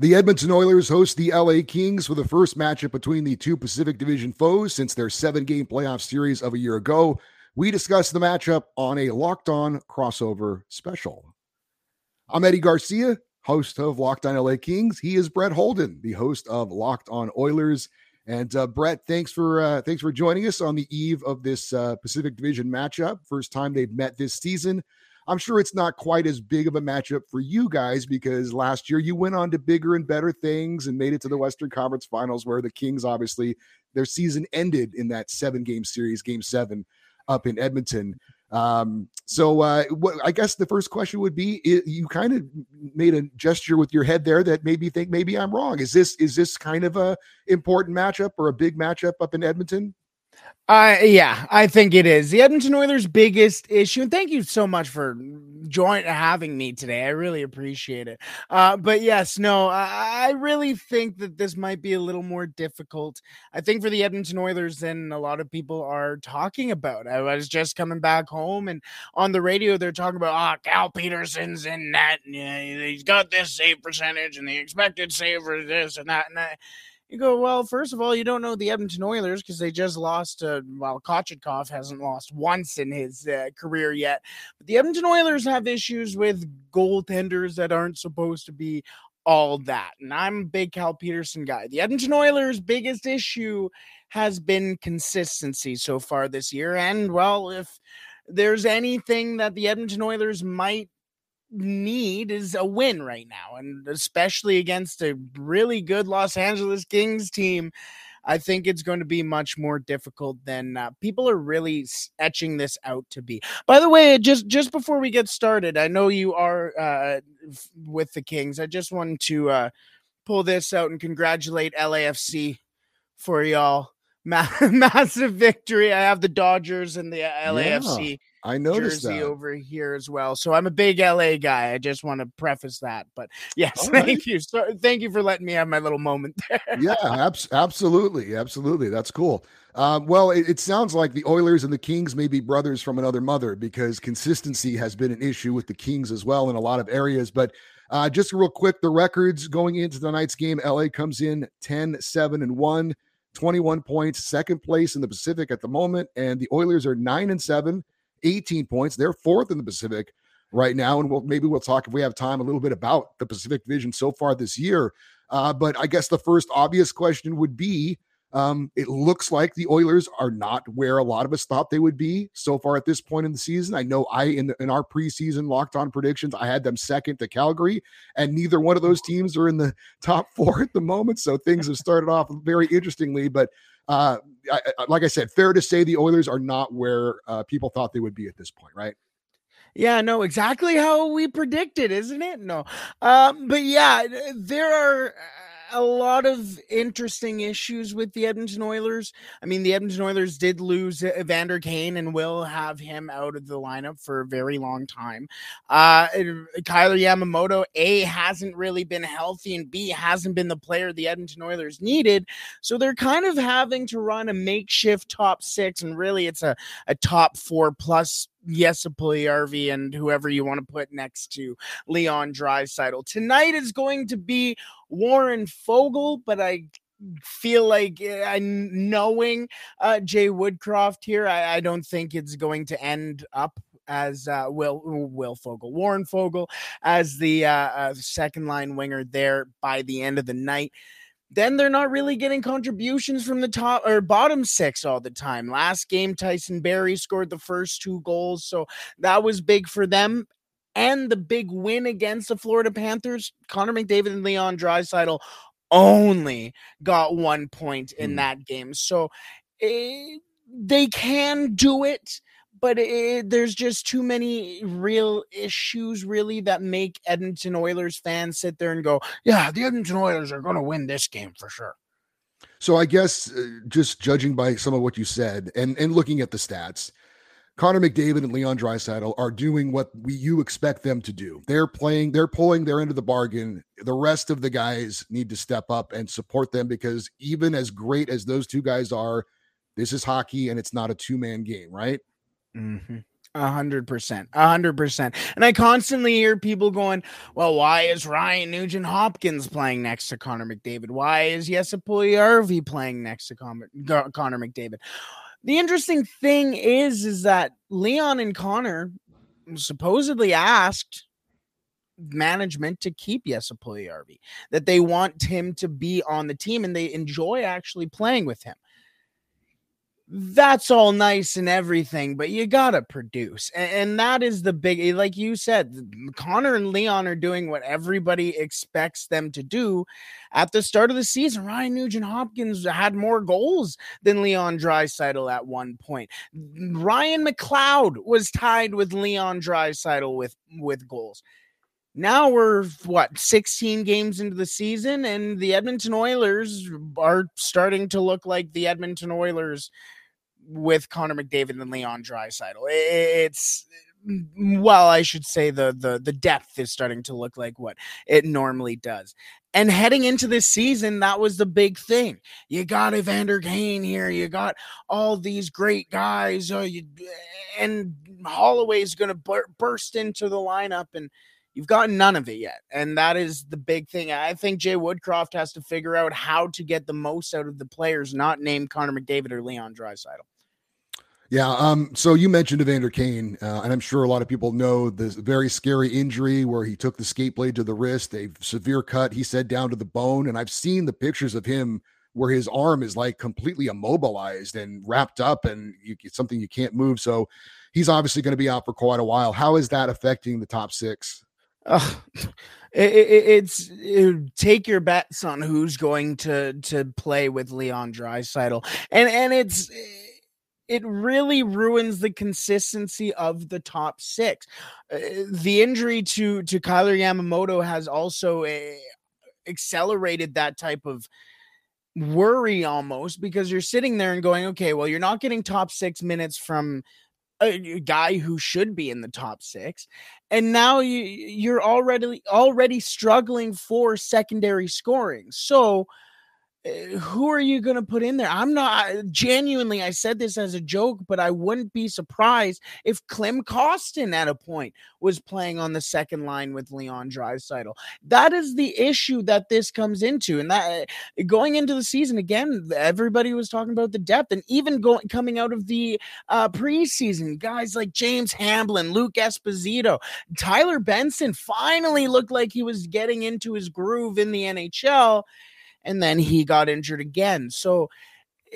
The Edmonton Oilers host the LA Kings for the first matchup between the two Pacific Division foes since their seven game playoff series of a year ago. We discuss the matchup on a Locked On crossover special. I'm Eddie Garcia, host of Locked On LA Kings. He is Brett Holden, the host of Locked On Oilers. And uh, Brett, thanks for uh, thanks for joining us on the eve of this uh, Pacific Division matchup. First time they've met this season. I'm sure it's not quite as big of a matchup for you guys because last year you went on to bigger and better things and made it to the Western Conference Finals, where the Kings obviously their season ended in that seven game series, game seven up in Edmonton. Um, so uh, what, I guess the first question would be: it, you kind of made a gesture with your head there that made me think maybe I'm wrong. Is this is this kind of a important matchup or a big matchup up in Edmonton? Uh, yeah, I think it is the Edmonton Oilers' biggest issue. And thank you so much for join having me today. I really appreciate it. Uh, but yes, no, I, I really think that this might be a little more difficult. I think for the Edmonton Oilers than a lot of people are talking about. I was just coming back home, and on the radio they're talking about, ah, oh, Cal Petersen's in net. Yeah, he's got this save percentage, and the expected save for this and that and that. You go, well, first of all, you don't know the Edmonton Oilers because they just lost. Uh, well, Kochetkov hasn't lost once in his uh, career yet. But the Edmonton Oilers have issues with goaltenders that aren't supposed to be all that. And I'm a big Cal Petersen guy. The Edmonton Oilers' biggest issue has been consistency so far this year. And, well, if there's anything that the Edmonton Oilers might need is a win right now, and especially against a really good Los Angeles Kings team. I think it's going to be much more difficult than uh, people are really etching this out to be. By the way, just just before we get started, I know you are uh, with the Kings. I just wanted to uh, pull this out and congratulate LAFC for y'all. massive victory. I have the Dodgers and the LAFC. Yeah I noticed jersey that. over here as well. So I'm a big LA guy. I just want to preface that. But yes, thank you. So thank you for letting me have my little moment there. yeah, abs- absolutely, absolutely. That's cool. Um, well, it, it, sounds like the Oilers and the Kings may be brothers from another mother because consistency has been an issue with the Kings as well in a lot of areas. But uh, just real quick, the records going into tonight's game: LA comes in 10, 7, and 1, 21 points, second place in the Pacific at the moment, and the Oilers are 9 and 7 18 points. They're fourth in the Pacific right now. And we'll maybe we'll talk if we have time a little bit about the Pacific Division so far this year. Uh, but I guess the first obvious question would be um, it looks like the Oilers are not where a lot of us thought they would be so far at this point in the season. I know I in the, in our preseason locked on predictions, I had them second to Calgary, and neither one of those teams are in the top four at the moment. So things have started off very interestingly, but uh, I, like I said, fair to say the Oilers are not where uh, people thought they would be at this point, right? Yeah, no, exactly how we predicted, isn't it? No, um, but yeah, there are a lot of interesting issues with the Edmonton Oilers. I mean, the Edmonton Oilers did lose Evander Kane and will have him out of the lineup for a very long time. Uh, Kailer Yamamoto, A, hasn't really been healthy, and B, hasn't been the player the Edmonton Oilers needed. So they're kind of having to run a makeshift top six, and really it's a, a top four plus Jesse Puljujarvi and whoever you want to put next to Leon Draisaitl. Tonight is going to be Warren Foegele, but I feel like eh, I knowing uh, Jay Woodcroft here, I, I, don't think it's going to end up as uh, Will Will Foegele, Warren Foegele as the uh, uh, second line winger there by the end of the night then they're not really getting contributions from the top or bottom six all the time. Last game, Tyson Barrie scored the first two goals, so that was big for them. And the big win against the Florida Panthers, Connor McDavid and Leon Draisaitl only got one point in mm. that game. So eh, they can do it but it, there's just too many real issues, really, that make Edmonton Oilers fans sit there and go, "Yeah, the Edmonton Oilers are going to win this game for sure." So I guess uh, just judging by some of what you said and and looking at the stats, Connor McDavid and Leon Draisaitl are doing what we you expect them to do. They're playing, they're pulling their end of the bargain. The rest of the guys need to step up and support them because even as great as those two guys are, this is hockey and it's not a two man game, right? Mm-hmm. A hundred percent, a hundred percent. And I constantly hear people going, "Well, why is Ryan Nugent Hopkins playing next to Connor McDavid? Why is Jesse Puljujarvi playing next to Connor, Connor McDavid?" The interesting thing is, is that Leon and Connor supposedly asked management to keep Jesse Puljujarvi, that they want him to be on the team and they enjoy actually playing with him that's all nice and everything, but you gotta produce. And, and, that is the big, eh, like you said, Connor and Leon are doing what everybody expects them to do. At the start of the season, Ryan Nugent Hopkins had more goals than Leon Draisaitl at one point. Ryan McLeod was tied with Leon Draisaitl with, with goals. Now we're what 16 games into the season, and the Edmonton Oilers are starting to look like the Edmonton Oilers with Connor McDavid and Leon Draisaitl. It's well, I should say the the the depth is starting to look like what it normally does. And heading into this season, that was the big thing. You got Evander Kane here. You got all these great guys. Uh, you, and Holloway's to bur- burst into the lineup, and you've gotten none of it yet. And that is the big thing. I think Jay Woodcroft has to figure out how to get the most out of the players not named Connor McDavid or Leon Draisaitl. Yeah. Um, so you mentioned Evander Kane, uh, and I'm sure a lot of people know this very scary injury where he took the skate blade to the wrist, a severe cut, he said down to the bone. And I've seen the pictures of him where his arm is like completely immobilized and wrapped up and you, it's something you can't move. So he's obviously going to be out for quite a while. How is that affecting the top six? Uh, it, it, it's it, take your bets on who's going to to play with Leon Draisaitl, and and it's it really ruins the consistency of the top six. Uh, the injury to to Kailer Yamamoto has also uh, accelerated that type of worry almost because you're sitting there and going, okay, well, you're not getting top six minutes from a guy who should be in the top six, and now you you're already already struggling for secondary scoring. So who are you going to put in there? I'm not genuinely, I said this as a joke, but I wouldn't be surprised if Klim Kostin at a point was playing on the second line with Leon Draisaitl. That is the issue that this comes into. And that eh, going into the season, again, everybody was talking about the depth and even going coming out of the uh, preseason, guys like James Hamblin, Luke Esposito, Tyler Benson finally looked like he was getting into his groove in the NHL and then he got injured again. So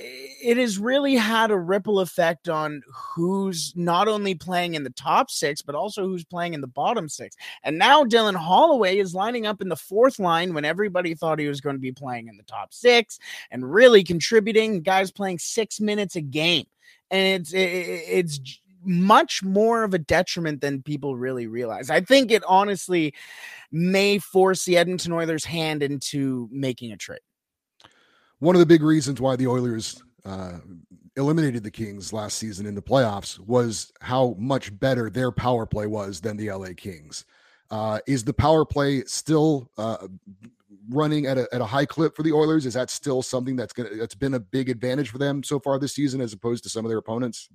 it has really had a ripple effect on who's not only playing in the top six, but also who's playing in the bottom six. And now Dylan Holloway is lining up in the fourth line when everybody thought he was going to be playing in the top six and really contributing. Guys playing six minutes a game. And it's it's much more of a detriment than people really realize. I think it honestly may force the Edmonton Oilers' hand into making a trade. One of the big reasons why the Oilers uh, eliminated the Kings last season in the playoffs was how much better their power play was than the LA Kings. Uh, is the power play still uh, running at a, at a high clip for the Oilers? Is that still something that's gonna that's been a big advantage for them so far this season as opposed to some of their opponents?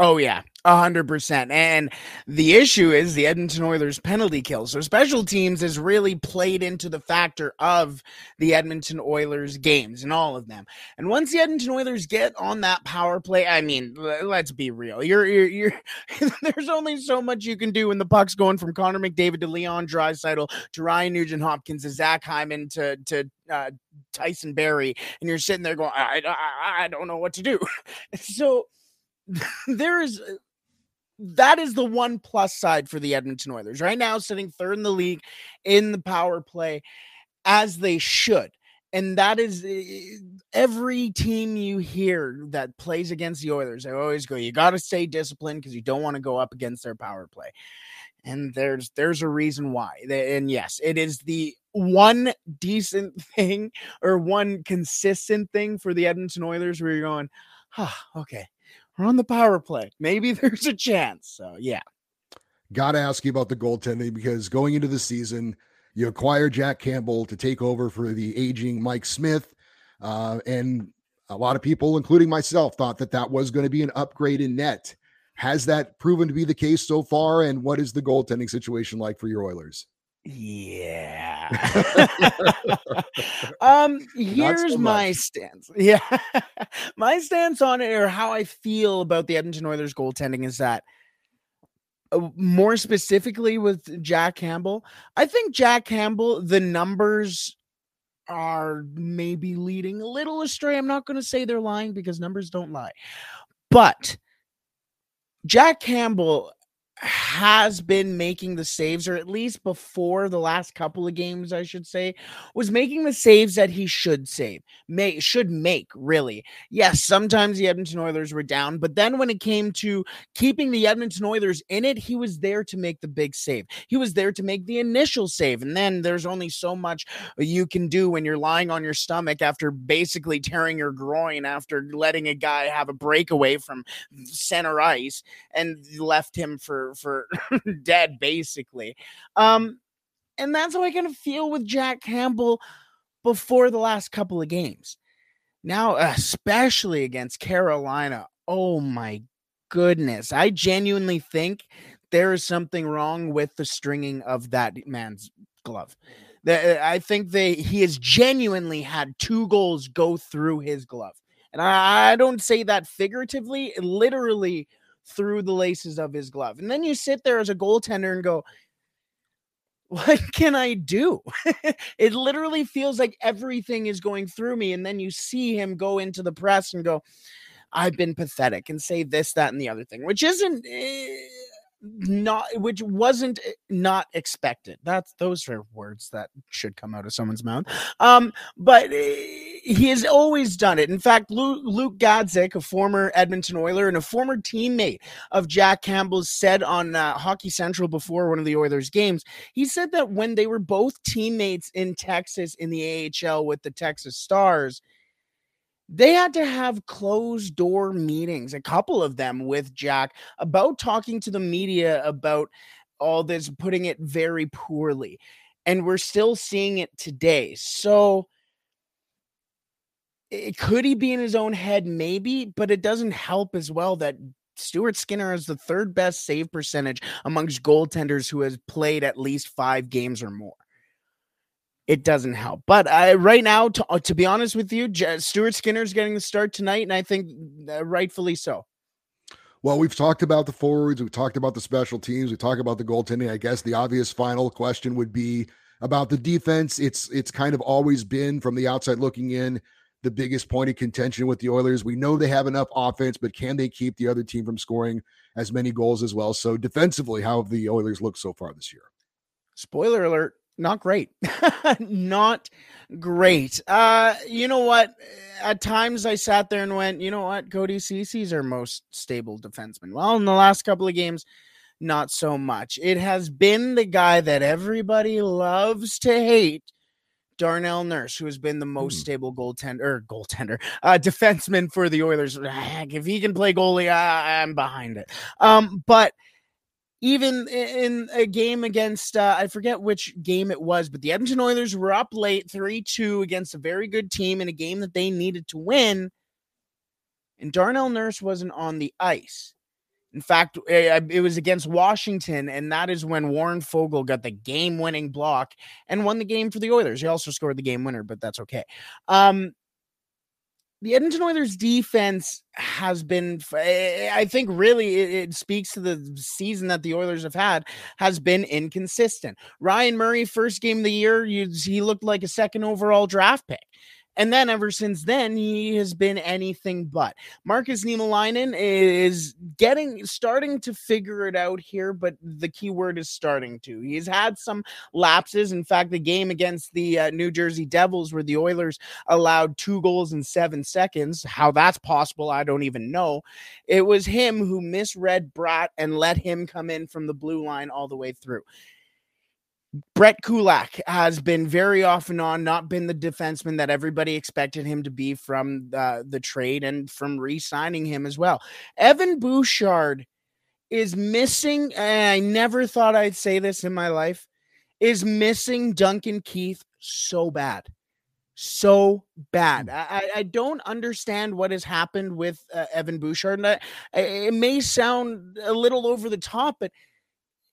Oh yeah, a hundred percent. And the issue is the Edmonton Oilers penalty kill. So special teams has really played into the factor of the Edmonton Oilers games and all of them. And once the Edmonton Oilers get on that power play, I mean, let's be real. You're you're, you're there's only so much you can do when the puck's going from Connor McDavid to Leon Draisaitl to Ryan Nugent Hopkins to Zach Hyman to to uh, Tyson Barrie, and you're sitting there going, I, I I don't know what to do. so there is uh, that is the one plus side for the Edmonton Oilers right now, sitting third in the league in the power play as they should. And that is uh, every team you hear that plays against the Oilers. They always go, you got to stay disciplined because you don't want to go up against their power play. And there's there's a reason why. And yes, it is the one decent thing or one consistent thing for the Edmonton Oilers where you're going, ah, okay, we're on the power play. Maybe there's a chance. So yeah. Got to ask you about the goaltending because going into the season, you acquire Jack Campbell to take over for the aging Mike Smith. Uh, and a lot of people, including myself, thought that that was going to be an upgrade in net. Has that proven to be the case so far? And what is the goaltending situation like for your Oilers? Yeah. um here's so my stance. Yeah. my stance on it or how I feel about the Edmonton Oilers goaltending is that uh, more specifically with Jack Campbell, I think Jack Campbell the numbers are maybe leading a little astray. I'm not going to say they're lying because numbers don't lie. But Jack Campbell has been making the saves, or at least before the last couple of games, I should say, was making the saves that he should save, may should make, really. Yes, sometimes the Edmonton Oilers were down, but then when it came to keeping the Edmonton Oilers in it, he was there to make the big save. He was there to make the initial save. And then there's only so much you can do when you're lying on your stomach after basically tearing your groin after letting a guy have a breakaway from center ice and left him for for dead basically. Um, and that's how I kind of feel with Jack Campbell before the last couple of games. Now, especially against Carolina, oh my goodness, I genuinely think there is something wrong with the stringing of that man's glove. I think they he has genuinely had two goals go through his glove. And I, don't say that figuratively, literally through the laces of his glove. And then you sit there as a goaltender and go, what can I do? it literally feels like everything is going through me. And then you see him go into the press and go, I've been pathetic and say this, that, and the other thing, which isn't. Eh, Not which wasn't eh, not expected. That's those are words that should come out of someone's mouth. Um but eh, he has always done it. In fact luke, luke Gazdic, a former edmonton oiler and a former teammate of jack campbell's said on uh, hockey central before one of the oilers games he said that when they were both teammates in texas in the ahl with the texas stars they had to have closed door meetings, a couple of them with Jack, about talking to the media about all this, putting it very poorly. And we're still seeing it today. So, it, could he be in his own head? Maybe, but it doesn't help as well that Stuart Skinner has the third best save percentage amongst goaltenders who has played at least five games or more it doesn't help. But I, right now, to, uh, to be honest with you, J- Stuart Skinner's getting the start tonight, and I think uh, rightfully so. Well, we've talked about the forwards, we've talked about the special teams, we talked about the goaltending. I guess the obvious final question would be about the defense. It's it's kind of always been from the outside looking in the biggest point of contention with the Oilers. We know they have enough offense, but can they keep the other team from scoring as many goals as well? So defensively, how have the Oilers looked so far this year? Spoiler alert, not great. not great. Uh, you know what? At times I sat there and went, you know what? Cody Ceci's our most stable defenseman. Well, in the last couple of games, not so much. It has been the guy that everybody loves to hate. Darnell Nurse, who has been the most mm. stable goaltender or goaltender, uh, defenseman for the Oilers. Heck, if he can play goalie, I, I'm behind it. Um, but even in a game against uh, I forget which game it was, but the Edmonton Oilers were up late 3-2 against a very good team in a game that they needed to win. And Darnell Nurse wasn't on the ice. In fact, it was against Washington, and that is when Warren Foegele got the game-winning block and won the game for the Oilers. He also scored the game winner, but that's okay. Um, the Edmonton Oilers defense has been, eh, eh, I think, really it, speaks to the season that the Oilers have had, has been inconsistent. Ryan Murray, first game of the year, he looked like a second overall draft pick. And then ever since then, he has been anything but. Markus Niemelainen is getting starting to figure it out here, but the key word is starting to. He's had some lapses. In fact, the game against the uh, New Jersey Devils, where the Oilers allowed two goals in seven seconds, how that's possible, I don't even know. It was him who misread Bratt and let him come in from the blue line all the way through. Brett Kulak has been very off and on, not been the defenseman that everybody expected him to be from uh, the trade and from re signing him as well. Evan Bouchard is missing, and I never thought I'd say this in my life, is missing Duncan Keith so bad. so bad. Mm. I, I don't understand what has happened with uh, Evan Bouchard. And I, it may sound a little over the top, but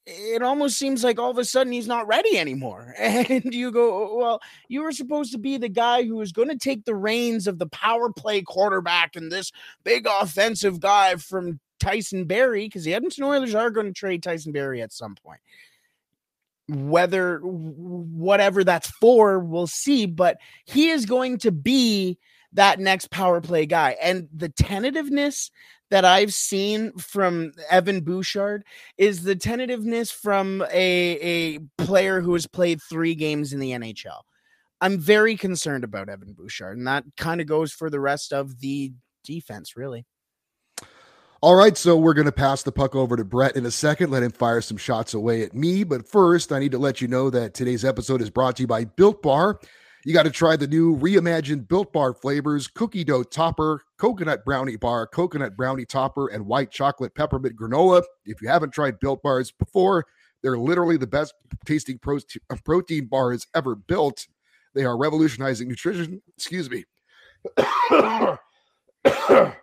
it almost seems like all of a sudden he's not ready anymore. And you go, well, you were supposed to be the guy who was going to take the reins of the power play quarterback and this big offensive guy from Tyson Barrie, because the Edmonton Oilers are going to trade Tyson Barrie at some point whether whatever that's for, we'll see. But he is going to be that next power play guy. And the tentativeness that I've seen from Evan Bouchard is the tentativeness from a, a player who has played three games in the NHL. I'm very concerned about Evan Bouchard, and that kind of goes for the rest of the defense, really. All right, so we're going to pass the puck over to Brett in a second, let him fire some shots away at me. But first, I need to let you know that today's episode is brought to you by Built Bar. You got to try the new reimagined Built Bar flavors cookie dough topper, coconut brownie bar, coconut brownie topper, and white chocolate peppermint granola. If you haven't tried Built Bars before, they're literally the best tasting uh, protein bars ever built. They are revolutionizing nutrition. Excuse me.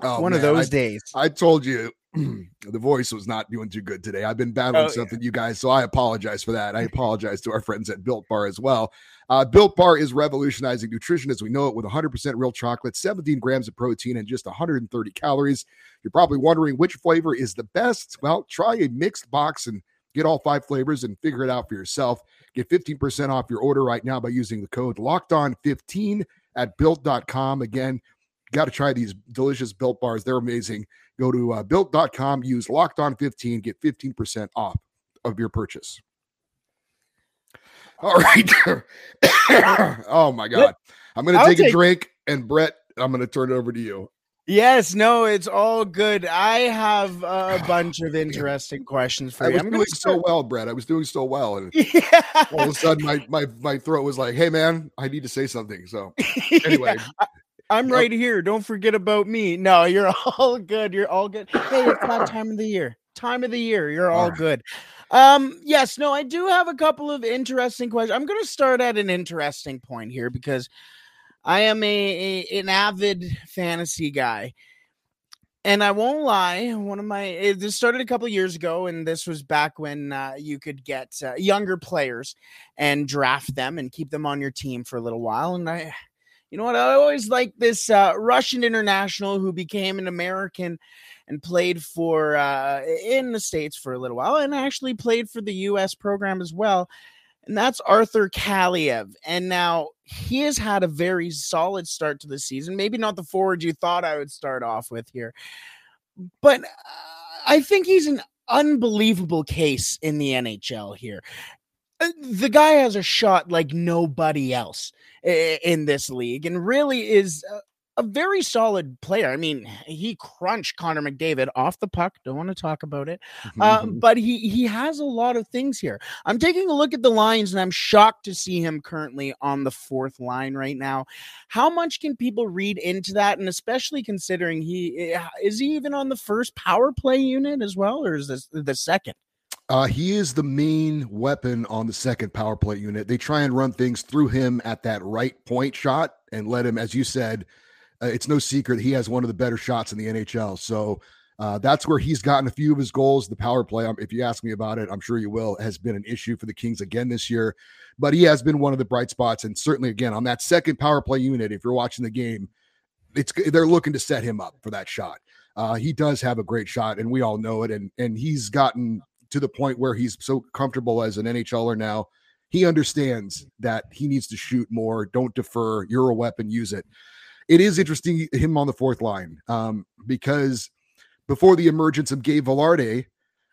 Oh, One man. of those I, days. I told you the voice was not doing too good today. I've been battling oh, something, yeah. you guys, so I apologize for that. I apologize to our friends at Built Bar as well. Uh, Built Bar is revolutionizing nutrition as we know it with 100% real chocolate, 17 grams of protein, and just 130 calories. You're probably wondering which flavor is the best. Well, try a mixed box and get all five flavors and figure it out for yourself. Get 15% off your order right now by using the code locked on 15 at built.com. Again, got to try these delicious built bars. They're amazing. Go to uh, built.com, use locked on 15, get 15% off of your purchase. All right. oh my God. I'm going to take, take a drink and Brett, I'm going to turn it over to you. Yes, no, it's all good. I have a bunch of interesting questions for I you. was I'm doing so well, Brett. I was doing so well, and yeah. all of a sudden, my my my throat was like, "Hey, man, I need to say something." So, anyway, yeah. I'm right here. Don't forget about me. No, you're all good. You're all good. Hey, it's that time of the year. Time of the year. You're all, good. Um, yes, no, I do have a couple of interesting questions. I'm going to start at an interesting point here because I am a, a, an avid fantasy guy. And I won't lie, one of my it, this started a couple years ago, and this was back when uh, you could get uh, younger players and draft them and keep them on your team for a little while. And I you know what? I always like this uh, Russian international who became an American and played for uh, in the states for a little while, and actually played for the U.S. program as well. And that's Arthur Kaliyev. And now he has had a very solid start to the season. Maybe not the forward you thought I would start off with here, but uh, I think he's an unbelievable case in the NHL here. Uh, the guy has a shot like nobody else in this league and really is a very solid player. I mean, he crunched Connor McDavid off the puck. Don't want to talk about it, uh, but he he has a lot of things here. I'm taking a look at the lines, and I'm shocked to see him currently on the fourth line right now. How much can people read into that, and especially considering he eh, is he even on the first power play unit as well, or is this the second? Uh, he is the main weapon on the second power play unit. They try and run things through him at that right point shot and let him, as you said, uh, it's no secret he has one of the better shots in the NHL. So uh, that's where he's gotten a few of his goals. The power play, um, if you ask me about it, I'm sure you will, has been an issue for the Kings again this year. But he has been one of the bright spots, and certainly again on that second power play unit. If you're watching the game, it's they're looking to set him up for that shot. Uh, he does have a great shot, and we all know it. And and he's gotten to the point where he's so comfortable as an NHLer now. He understands that he needs to shoot more. Don't defer. You're a weapon. Use it. It is interesting him on the fourth line um, because before the emergence of Gabe Vilardi,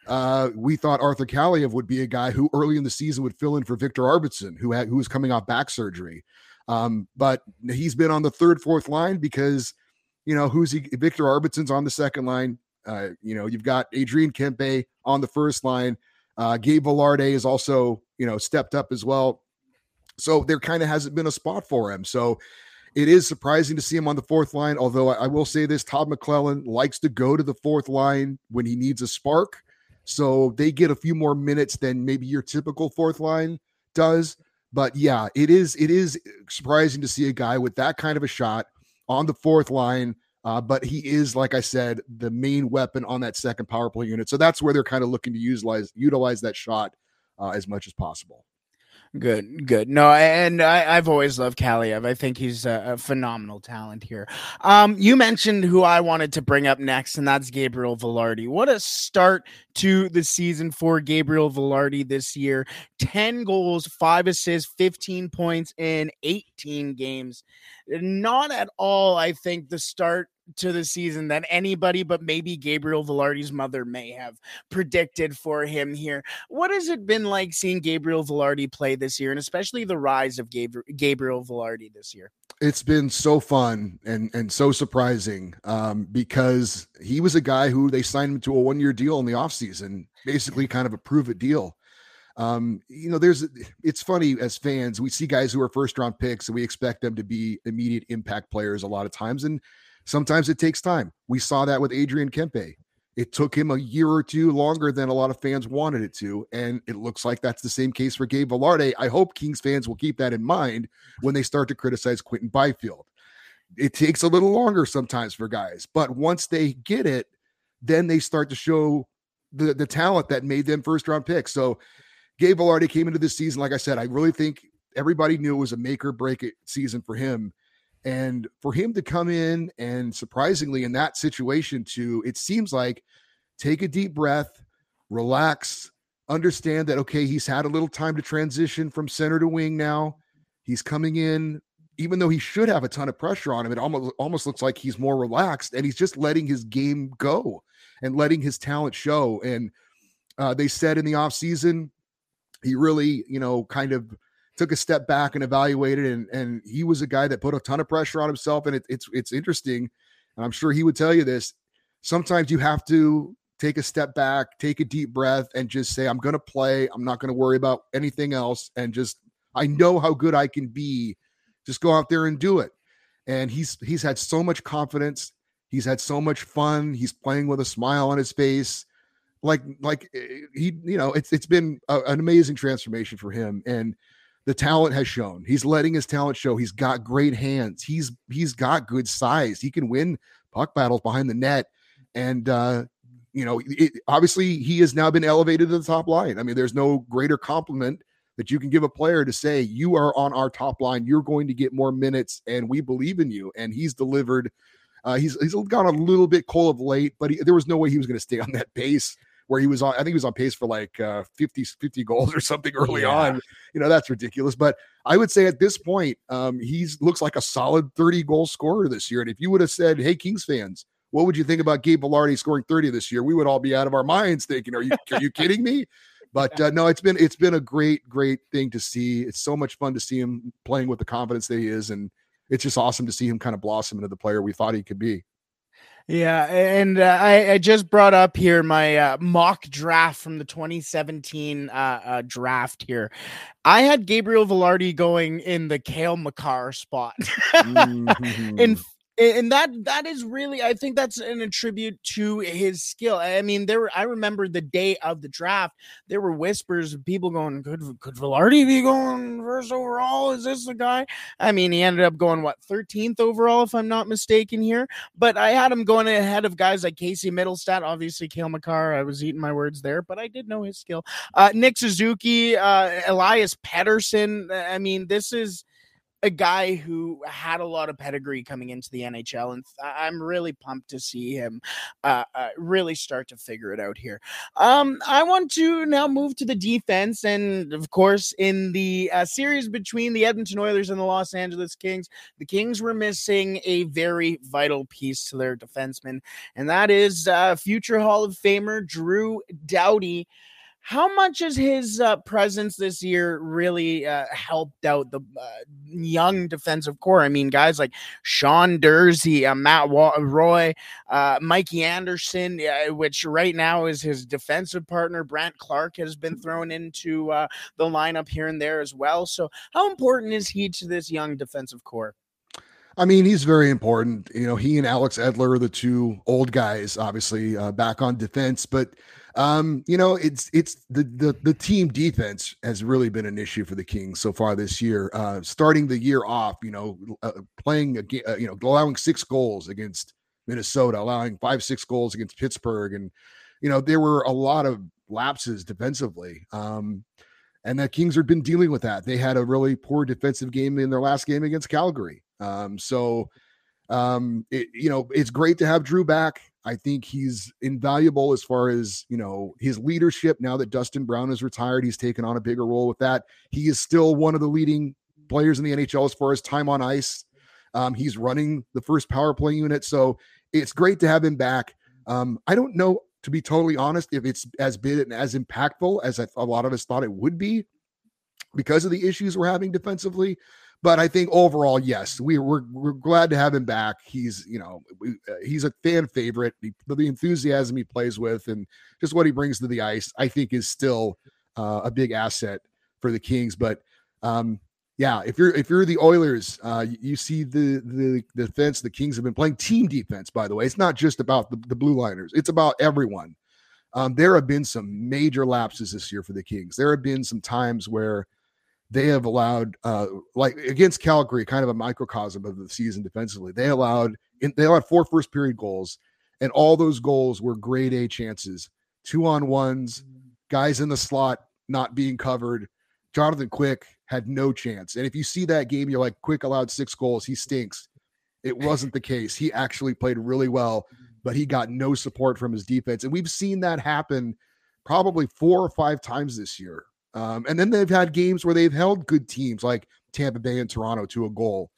uh, we thought Arthur Kaliyev would be a guy who early in the season would fill in for Viktor Arvidsson, who had who was coming off back surgery. Um, but he's been on the third, fourth line because you know who's he? Viktor Arvidsson's on the second line. Uh, you know, you've got Adrian Kempe on the first line. Uh, Gabe Vilardi is also, you know, stepped up as well. So there kind of hasn't been a spot for him. So it is surprising to see him on the fourth line. Although I, I will say this, Todd McLellan likes to go to the fourth line when he needs a spark. So they get a few more minutes than maybe your typical fourth line does. But yeah, it is it is surprising to see a guy with that kind of a shot on the fourth line. Uh, but he is, like I said, the main weapon on that second power play unit. So that's where they're kind of looking to utilize utilize that shot uh, as much as possible. Good, good. No, and I, have always loved Kaliyev. I think he's a, a, phenomenal talent here. Um, you mentioned who I wanted to bring up next, and that's Gabriel Vilardi. What a start to the season for Gabriel Vilardi this year 10 goals, five assists, 15 points in 18 games. Not at all, I think, the start to the season that anybody but maybe Gabriel Vilardi's mother may have predicted for him here. What has it been like seeing Gabriel Vilardi play this year, and especially the rise of Gabriel Vilardi this year? It's been so fun and and so surprising um, because he was a guy who they signed him to a one year deal in the offseason, basically kind of a prove it deal. Um, you know, there's it's funny as fans, we see guys who are first round picks and we expect them to be immediate impact players a lot of times. And Sometimes it takes time. We saw that with Adrian Kempe. It took him a year or two longer than a lot of fans wanted it to. And it looks like that's the same case for Gabe Vilardi. I hope Kings fans will keep that in mind when they start to criticize Quinton Byfield. It takes a little longer sometimes for guys, but once they get it, then they start to show the, the talent that made them first round picks. So Gabe Vilardi came into this season, like I said, I really think everybody knew it was a make or break season for him. And for him to come in and surprisingly in that situation to it seems like take a deep breath, relax, understand that okay, he's had a little time to transition from center to wing now. He's coming in even though he should have a ton of pressure on him, it almost almost looks like he's more relaxed and he's just letting his game go and letting his talent show. And uh, they said in the offseason, he really, you know, kind of took a step back and evaluated and and he was a guy that put a ton of pressure on himself and it, it's it's interesting and i'm sure he would tell you this sometimes you have to take a step back take a deep breath and just say i'm going to play i'm not going to worry about anything else and just i know how good i can be just go out there and do it and he's he's had so much confidence he's had so much fun he's playing with a smile on his face like like eh, he you know it's it's been a, an amazing transformation for him and the talent has shown. He's letting his talent show. He's got great hands. He's he's got good size. He can win puck battles behind the net. And uh, you know, it, obviously he has now been elevated to the top line. I mean, there's no greater compliment that you can give a player to say you are on our top line. You're going to get more minutes, and we believe in you. And he's delivered. Uh, he's he's gone a little bit cold of late, but he, there was no way he was going to stay on that pace where he was on, I think he was on pace for like uh, 50, 50 goals or something early yeah. on. You know, that's ridiculous. But I would say at this point, um, he's looks like a solid 30 goal scorer this year. And if you would have said, hey, Kings fans, what would you think about Gabe Vilardi scoring 30 this year? We would all be out of our minds thinking, are you, are you kidding me? But uh, no, it's been it's been a great great thing to see. It's so much fun to see him playing with the confidence that he is, and it's just awesome to see him kind of blossom into the player we thought he could be. Yeah, and uh, I, I, just brought up here my uh, mock draft from the 2017 uh, uh, draft here. I had Gabriel Vilardi going in the Cale Makar spot. mm-hmm. in and that that is really i think that's an attribute to his skill. I mean there were i remember the day of the draft there were whispers of people going could could Vilardi be going first overall? Is this the guy? I mean he ended up going what 13th overall if i'm not mistaken here. But i had him going ahead of guys like casey mittelstadt obviously Cale Makar i was eating my words there but i did know his skill. Uh, nick suzuki uh, elias pettersson i mean this is a guy who had a lot of pedigree coming into the NHL, and I'm really pumped to see him uh, uh, really start to figure it out here. Um, I want to now move to the defense, and of course, in the uh, series between the Edmonton Oilers and the Los Angeles Kings, the Kings were missing a very vital piece to their defenseman, and that is uh, future Hall of Famer Drew Doughty. How much has his uh, presence this year really uh, helped out the uh, young defensive core? I mean, guys like Sean Durzi, uh, Matt Wa- Roy, uh, Mikey Anderson, which right now is his defensive partner. Brandt Clarke has been thrown into uh, the lineup here and there as well. So, how important is he to this young defensive core? I mean, he's very important. You know, he and Alex Edler are the two old guys, obviously, uh, back on defense. But Um, you know, it's it's the the the team defense has really been an issue for the Kings so far this year. Uh, starting the year off, you know, uh, playing uh, you know, allowing six goals against Minnesota, allowing five six goals against Pittsburgh, and you know there were a lot of lapses defensively. Um, and the Kings have been dealing with that. They had a really poor defensive game in their last game against Calgary. Um, so, um, it, you know, it's great to have Drew back. I think he's invaluable as far as you know his leadership. Now that Dustin Brown is retired, he's taken on a bigger role with that. He is still one of the leading players in the NHL as far as time on ice. Um, he's running the first power play unit, so it's great to have him back. Um, I don't know, to be totally honest, if it's as big and as impactful as a lot of us thought it would be because of the issues we're having defensively. But I think overall, yes, we, we're we're glad to have him back. He's you know we, uh, he's a fan favorite. He, the enthusiasm he plays with and just what he brings to the ice, I think, is still uh, a big asset for the Kings. But um, yeah, if you're if you're the Oilers, uh, you, see the, the the defense. The Kings have been playing team defense. By the way, it's not just about the, the blue liners; it's about everyone. Um, there have been some major lapses this year for the Kings. There have been some times where they have allowed uh like against Calgary, kind of a microcosm of the season defensively. They allowed they allowed four first period goals, and all those goals were grade A chances, two on ones, guys in the slot not being covered. Jonathan Quick had no chance. And if you see that game, you're like, Quick allowed six goals. He stinks. It wasn't the case. He actually played really well, but he got no support from his defense. And we've seen that happen probably four or five times this year. Um, and then they've had games where they've held good teams like Tampa Bay and Toronto to a goal.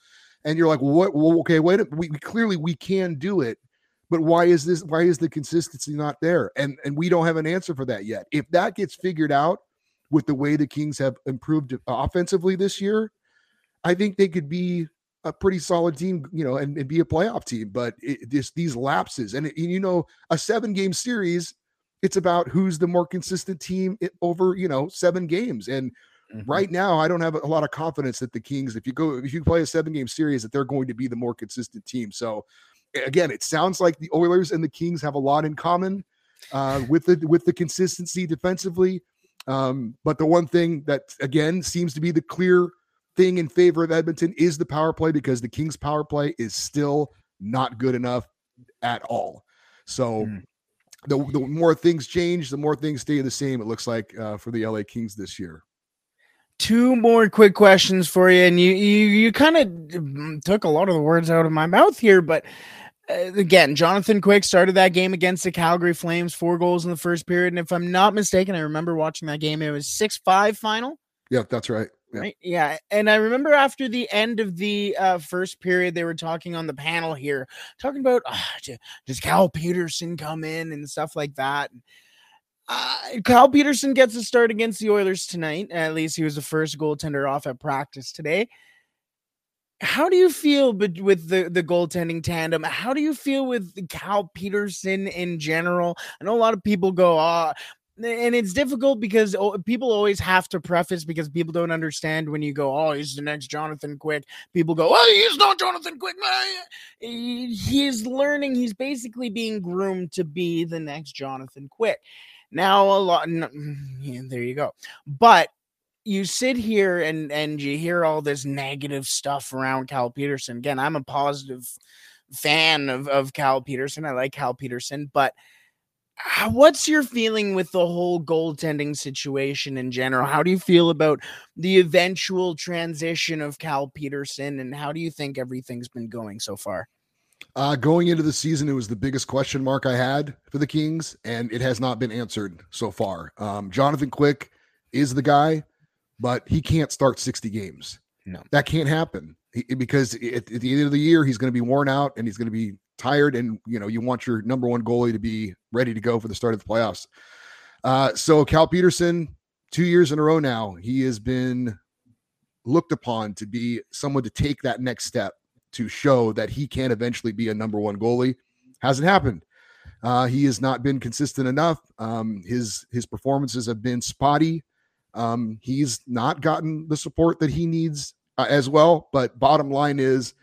And you're like, what? Well, okay, wait. We, we clearly we can do it, but why is this? Why is the consistency not there? And and we don't have an answer for that yet. If that gets figured out with the way the Kings have improved offensively this year, I think they could be a pretty solid team, you know, and, and be a playoff team. But it, this these lapses, and, it, and you know, a seven game series it's about who's the more consistent team over, you know, seven games. And mm-hmm. right now, I don't have a lot of confidence that the Kings, if you go, if you play a seven game series, that they're going to be the more consistent team. So again, it sounds like the Oilers and the Kings have a lot in common uh, with the with the consistency defensively. Um, but the one thing that again seems to be the clear thing in favor of Edmonton is the power play because the Kings power play is still not good enough at all. So mm the, the more things change, the more things stay the same. It looks like uh, for the LA Kings this year. Two more quick questions for you, and you you you kind of mm, took a lot of the words out of my mouth here, but uh, again, Jonathan Quick started that game against the Calgary Flames, four goals in the first period, and if I'm not mistaken, I remember watching that game. It was six five final. Yeah, that's right. Right? Yeah. And I remember after the end of the uh, first period, they were talking on the panel here, talking about uh, does Cal Petersen come in and stuff like that. Uh, Cal Petersen gets a start against the Oilers tonight. At least he was the first goaltender off at practice today. How do you feel with the, the goaltending tandem? How do you feel with Cal Petersen in general? I know a lot of people go, oh, and it's difficult because people always have to preface because people don't understand when you go, oh, he's the next Jonathan Quick. People go, oh, he's not Jonathan Quick. He's learning. He's basically being groomed to be the next Jonathan Quick. Now, a lot. Mm, yeah, there you go. But you sit here and and you hear all this negative stuff around Cal Petersen. Again, I'm a positive fan of of Cal Petersen. I like Cal Petersen, but what's your feeling with the whole goaltending situation in general? How do you feel about the eventual transition of Cal Petersen, and how do you think everything's been going so far? Uh, going into the season, it was the biggest question mark I had for the Kings, and it has not been answered so far. Um, Jonathan Quick is the guy, but he can't start 60 games. No, that can't happen he, because at, at, the end of the year, he's going to be worn out and he's going to be tired and you know you want your number one goalie to be ready to go for the start of the playoffs. Uh, so Cal Petersen, two years in a row now, he has been looked upon to be someone to take that next step to show that he can eventually be a number one goalie. Hasn't happened. Uh, he has not been consistent enough. Um, his his performances have been spotty. Um, he's not gotten the support that he needs uh, as well. But bottom line is,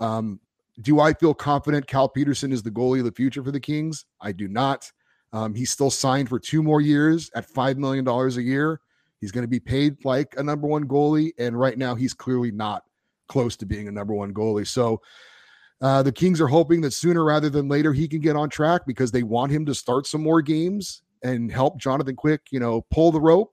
um, do I feel confident Cal Petersen is the goalie of the future for the Kings? I do not. Um, he's still signed for two more years at $5 million a year. He's going to be paid like a number one goalie. And right now, he's clearly not close to being a number one goalie. So uh, the Kings are hoping that sooner rather than later he can get on track because they want him to start some more games and help Jonathan Quick, you know, pull the rope.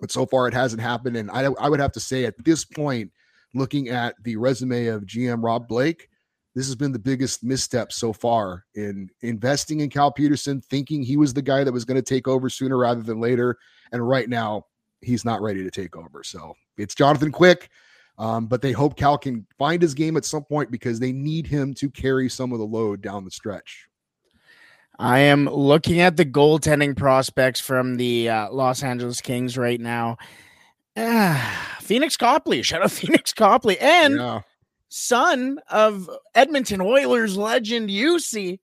But so far, it hasn't happened. And I, I would have to say at this point, looking at the resume of GM Rob Blake, this has been the biggest misstep so far in investing in Cal Petersen, thinking he was the guy that was going to take over sooner rather than later. And right now, he's not ready to take over. So it's Jonathan Quick. Um, but they hope Cal can find his game at some point because they need him to carry some of the load down the stretch. I am looking at the goaltending prospects from the uh, Los Angeles Kings right now. Ah, Pheonix Copley, shout out Pheonix Copley, and yeah son of Edmonton Oilers legend Jussi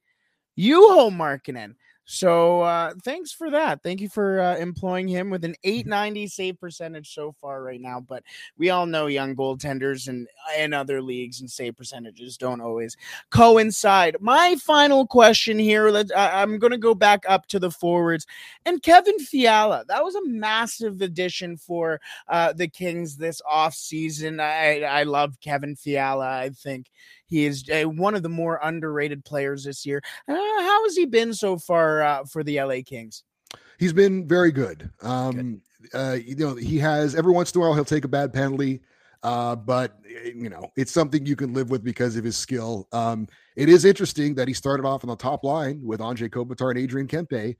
Juho Markkanen. So uh, thanks for that. Thank you for uh, employing him with an 890 save percentage so far right now. But we all know young goaltenders and in other leagues and save percentages don't always coincide. My final question here. Let, I'm going to go back up to the forwards and Kevin Fiala. That was a massive addition for uh, the Kings this off season. I I love Kevin Fiala. I think he is uh, one of the more underrated players this year. Uh, how has he been so far uh, for the LA Kings? He's been very good. Um, good. Uh, you know, he has every once in a while he'll take a bad penalty, uh, but eh, you know it's something you can live with because of his skill. Um, it is interesting that he started off on the top line with Anze Kopitar and Adrian Kempe,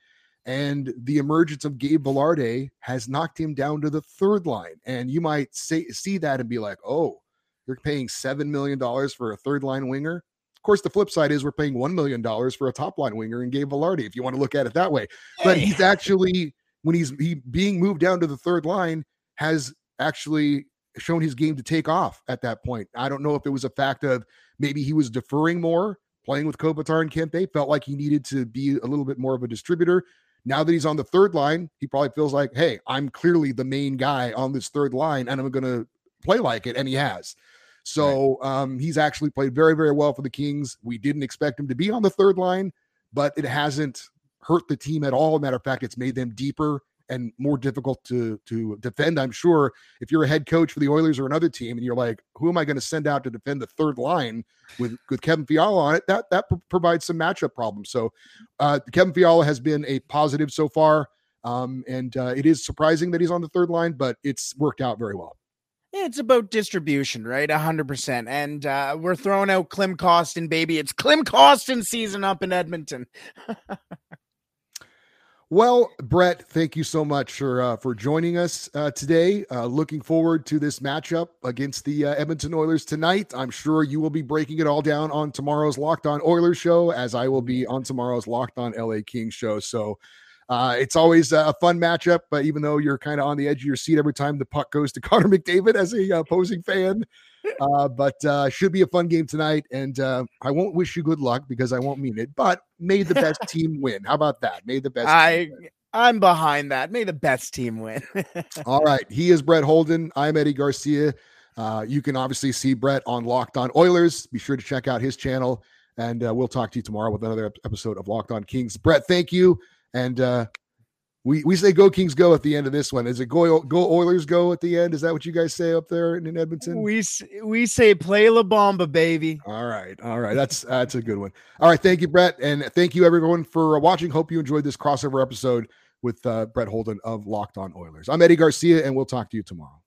and the emergence of Gabe Vilardi has knocked him down to the third line. And you might say see that and be like, oh you're paying $7 million for a third line winger. Of course, the flip side is we're paying $1 million for a top line winger in Gabe Vilardi, if you want to look at it that way. But he's actually, when he's he being moved down to the third line, has actually shown his game to take off at that point. I don't know if it was a fact of maybe he was deferring more, playing with Kopitar and Kempe, felt like he needed to be a little bit more of a distributor. Now that he's on the third line, he probably feels like, hey, I'm clearly the main guy on this third line, and I'm going to play like it. And he has. So right. um, he's actually played very, very well for the Kings. We didn't expect him to be on the third line, but it hasn't hurt the team at all. Matter of fact, it's made them deeper and more difficult to to defend. I'm sure if you're a head coach for the Oilers or another team, and you're like, who am I going to send out to defend the third line with with Kevin Fiala on it? That that p- provides some matchup problems. So uh, Kevin Fiala has been a positive so far, um, and uh, it is surprising that he's on the third line, but it's worked out very well. It's about distribution, right? hundred percent. And uh, we're throwing out Klim Kostin, baby. It's Klim Kostin season up in Edmonton. well, Brett, thank you so much for uh, for joining us uh, today. Uh, looking forward to this matchup against the uh, Edmonton Oilers tonight. I'm sure you will be breaking it all down on tomorrow's Locked On Oilers show, as I will be on tomorrow's Locked On LA Kings show. So uh, it's always a fun matchup, but even though you're kind of on the edge of your seat every time the puck goes to Connor McDavid as a uh, opposing fan, uh, but uh, should be a fun game tonight. And uh, I won't wish you good luck because I won't mean it, but may the best team win. How about that? May the best. I I'm behind that. May the best team win. All right, he is Brett Holden. I'm Eddie Garcia. Uh, you can obviously see Brett on Locked On Oilers. Be sure to check out his channel, and we'll talk to you tomorrow with another episode of Locked On Kings. Brett, thank you. And uh, we we say go Kings go at the end of this one. Is it go go Oilers go at the end? Is that what you guys say up there in, in Edmonton? We we say play La Bamba, baby. All right, all right. That's that's a good one. All right, thank you, Brett, and thank you everyone for watching. Hope you enjoyed this crossover episode with uh, Brett Holden of Locked On Oilers. I'm Eddie Garcia, and we'll talk to you tomorrow.